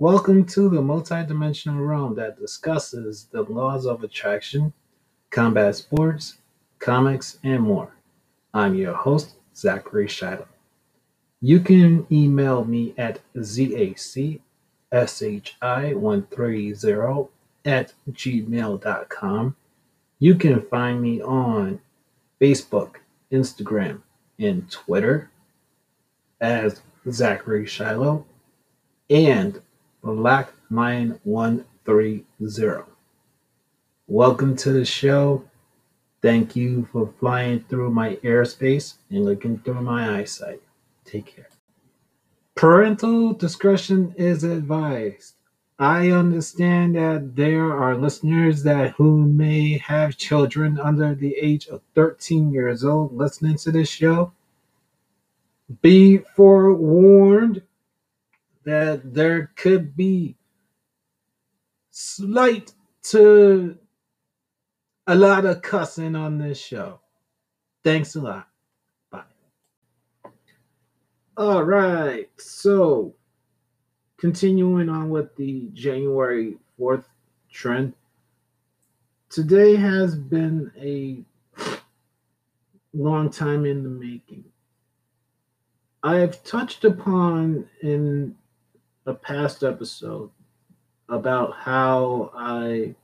Welcome to the multidimensional realm that discusses the laws of attraction, combat sports, comics, and more. I'm your host, Zachary Shiloh. You can email me at zacshi130 at gmail.com. You can find me on Facebook, Instagram, and Twitter as Zachary Shiloh and Black Lion 130. Welcome to the show. Thank you for flying through my airspace and looking through my eyesight. Take care. Parental discretion is advised. I understand that there are listeners that who may have children under the age of 13 years old listening to this show. Be forewarned that there could be slight to a lot of cussing on this show. Thanks a lot. Bye. All right. So, continuing on with the January 4th trend, today has been a long time in the making. I've touched upon in a past episode about how I,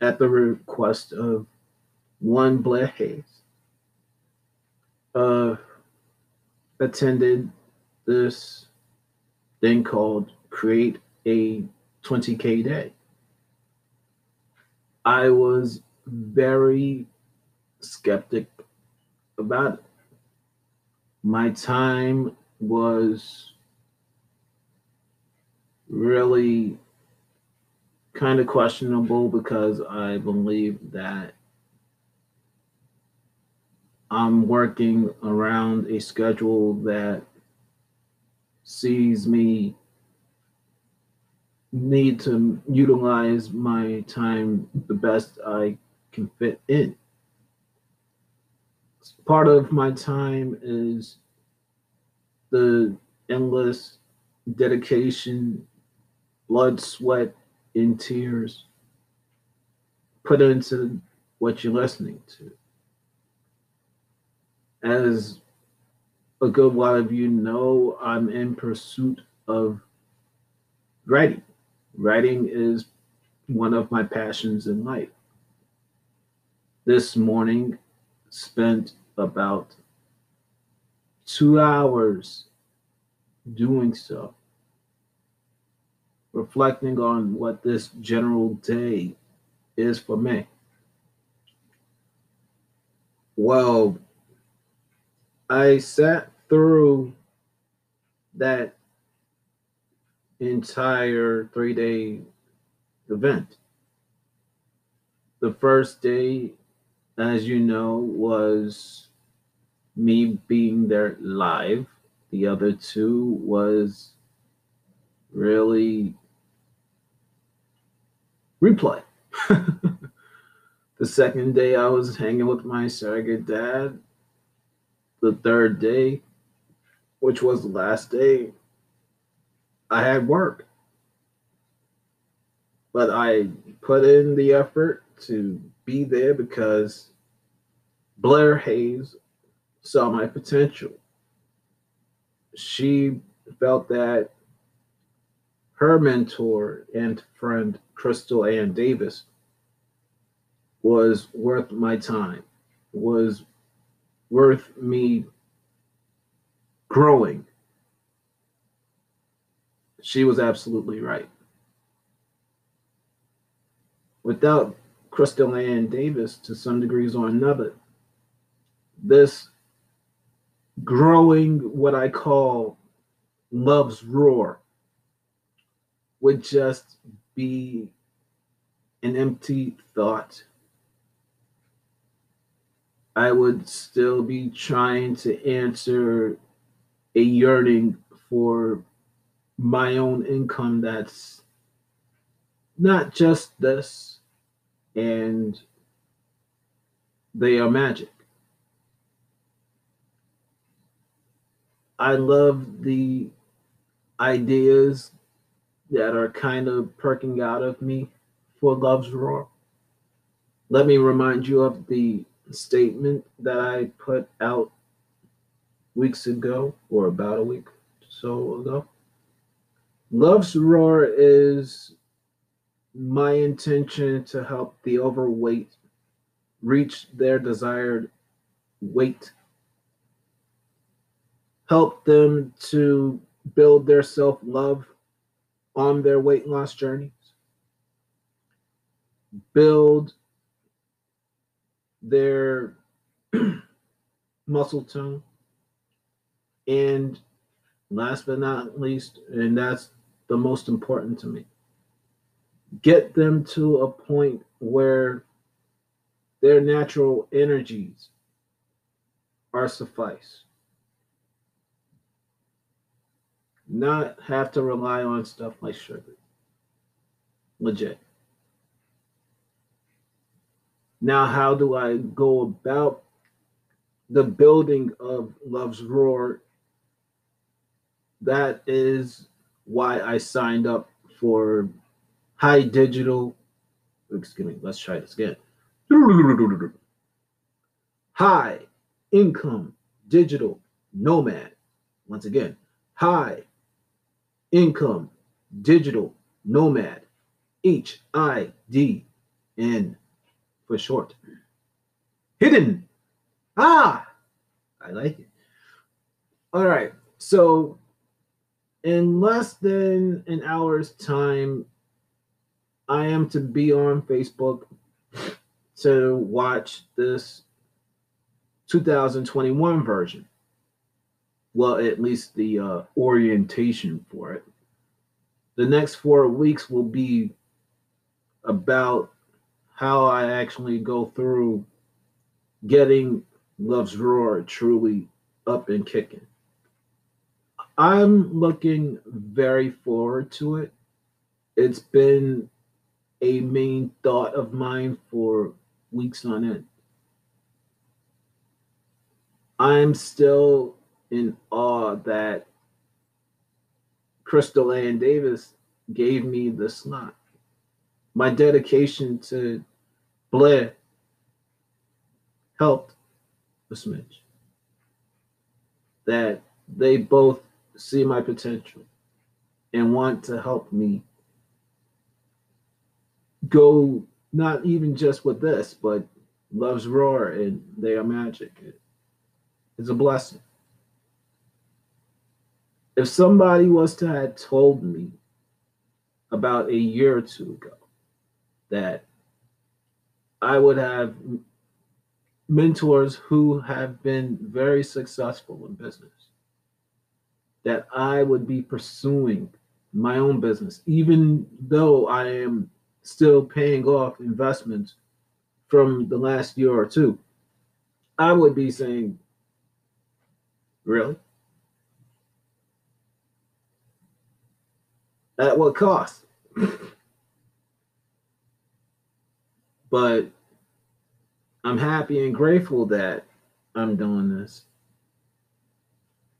at the request of one Blair Hayes, uh, attended this thing called Create a 20K Day. I was very skeptic about it. My time was really kind of questionable because I believe that I'm working around a schedule that sees me need to utilize my time the best I can fit in. Part of my time is the endless dedication blood, sweat, and tears put into what you're listening to. As a good lot of you know, I'm in pursuit of writing. Writing is one of my passions in life. This morning, spent about two hours doing so reflecting on what this general day is for me. Well, I sat through that entire three day event. The first day, as you know, was me being there live. The other two was really replay. the second day, I was hanging with my surrogate dad. The third day, which was the last day, I had work. But I put in the effort to be there because Blair Hayes saw my potential. She felt that her mentor and friend, Crystal Ann Davis, was worth my time, was worth me growing. She was absolutely right. Without Crystal Ann Davis, to some degrees or another, this growing what I call love's roar would just be an empty thought. I would still be trying to answer a yearning for my own income that's not just this, and they are magic. I love the ideas that are kind of perking out of me for Love's Roar. Let me remind you of the statement that I put out weeks ago, or about a week so ago. Love's Roar is my intention to help the overweight reach their desired weight, help them to build their self love on their weight loss journeys, build their muscle tone, and last but not least, and that's the most important to me, get them to a point where their natural energies are suffice. Not have to rely on stuff like sugar. Legit. Now, how do I go about the building of Love's Roar? That is why I signed up for high digital. Excuse me, let's try this again. High income digital nomad. Once again, high income digital nomad. H I D N for short. Hidden. Ah, I like it. All right. So, in less than an hour's time, I am to be on Facebook to watch this 2021 version. Well, at least the uh, orientation for it. The next four weeks will be about how I actually go through getting Love's Roar truly up and kicking. I'm looking very forward to it. It's been a main thought of mine for weeks on end. I'm still in awe that Crystal Ann Davis gave me the slot. My dedication to Blair helped a smidge. That they both see my potential and want to help me go not even just with this, but Love's Roar and They Are Magic. It's a blessing. If somebody was to have told me about a year or two ago that I would have mentors who have been very successful in business, that I would be pursuing my own business, even though I am still paying off investments from the last year or two, I would be saying, Really? At what cost? but I'm happy and grateful that I'm doing this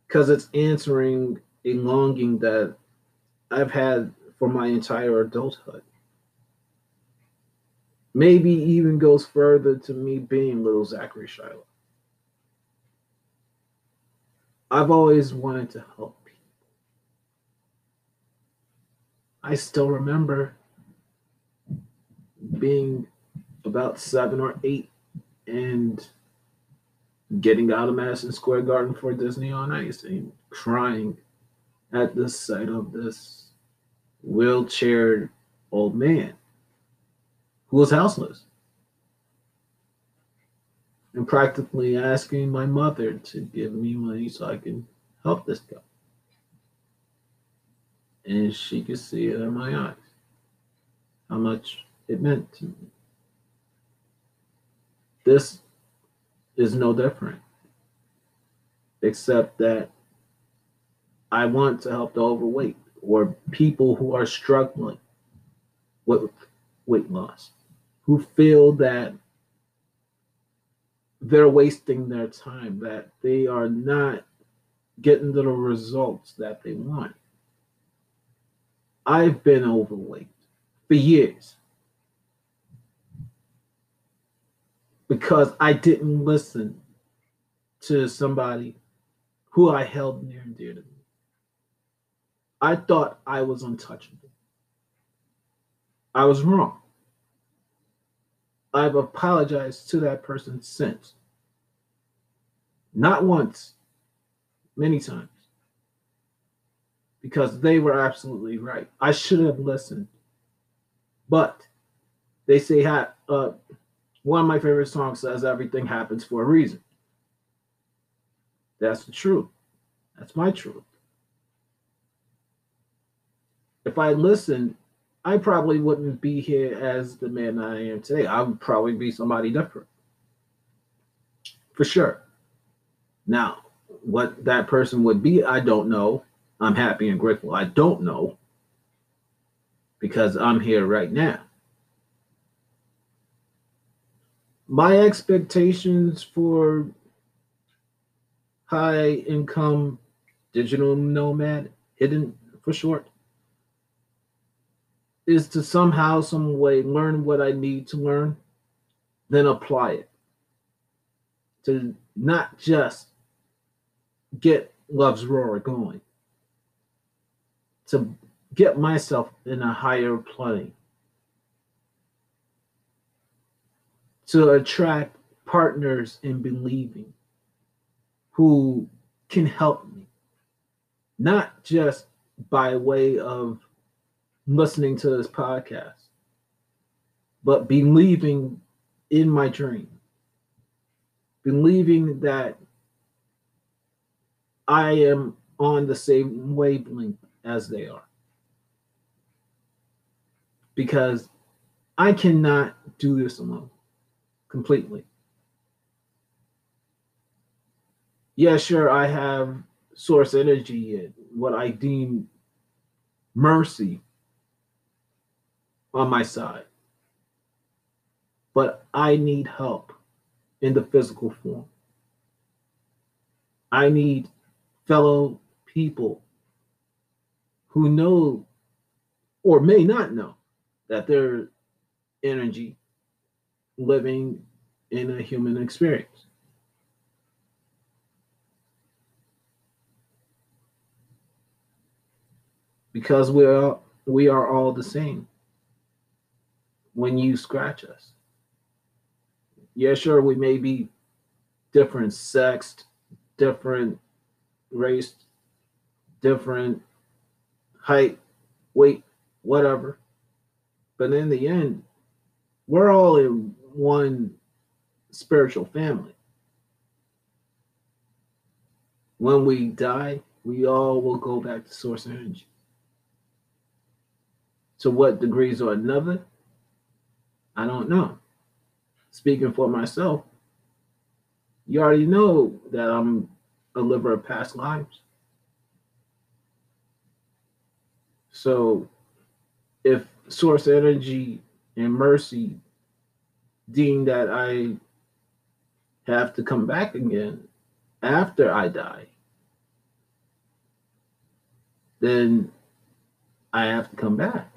because it's answering a longing that I've had for my entire adulthood maybe even goes further to me being little Zachary Shiloh. I've always wanted to help people. I still remember being about seven or eight and getting out of Madison Square Garden for Disney on Ice and crying at the sight of this wheelchair old man who was houseless and practically asking my mother to give me money so I can help this guy. And she could see it in my eyes how much it meant to me. This is no different, except that I want to help the overweight or people who are struggling with weight loss who feel that they're wasting their time, that they are not getting the results that they want. I've been overweight for years because I didn't listen to somebody who I held near and dear to me. I thought I was untouchable. I was wrong. I've apologized to that person since. Not once, many times. Because they were absolutely right. I should have listened. But they say, uh, one of my favorite songs says, Everything happens for a reason. That's the truth. That's my truth. If I listened, I probably wouldn't be here as the man I am today. I would probably be somebody different. For sure. Now, what that person would be, I don't know. I'm happy and grateful. I don't know because I'm here right now. My expectations for high income digital nomad, hidden for short, is to somehow, some way learn what I need to learn, then apply it. To not just get Love's Roar going, to get myself in a higher plane, to attract partners in believing who can help me, not just by way of listening to this podcast, but believing in my dream, believing that I am on the same wavelength as they are. Because I cannot do this alone completely. yeah, sure, I have source energy and what I deem mercy on my side. But I need help in the physical form. I need fellow people who know or may not know that their energy living in a human experience. because we are we are all the same when you scratch us. Yeah, sure, we may be different sexed, different race, different height, weight, whatever. But in the end, we're all in one spiritual family. When we die, we all will go back to source energy. To what degrees or another, I don't know. Speaking for myself, you already know that I'm a liver of past lives. So if source energy and mercy deem that I have to come back again after I die, then I have to come back.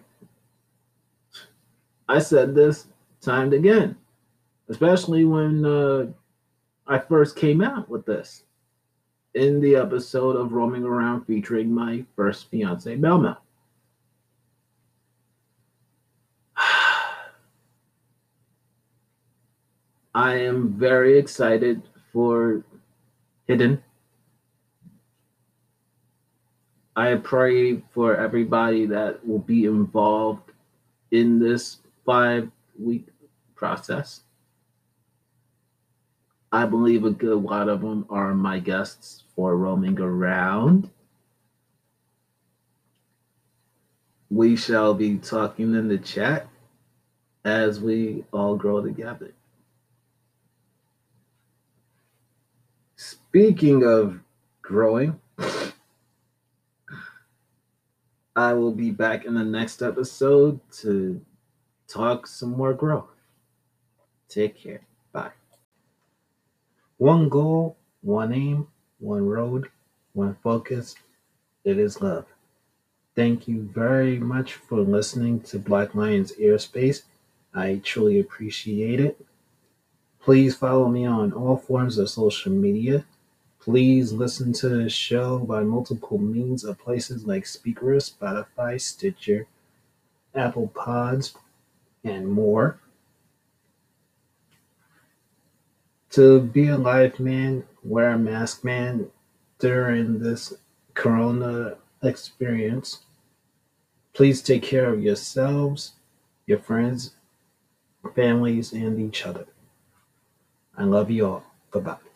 I said this time again, especially when uh, I first came out with this in the episode of Roaming Around featuring my first fiance, Mel I am very excited for Hidden. I pray for everybody that will be involved in this five week process. I believe a good lot of them are my guests for roaming around. We shall be talking in the chat as we all grow together. Speaking of growing, I will be back in the next episode to talk some more growth. Take care. Bye. One goal, one aim, one road, one focus. It is love. Thank you very much for listening to Black Lions Airspace. I truly appreciate it. Please follow me on all forms of social media. Please listen to the show by multiple means of places like Spreaker, Spotify, Stitcher, Apple Pods, and more. To be a live man, wear a mask, man, during this corona experience. Please take care of yourselves, your friends, families, and each other. I love you all. Bye bye.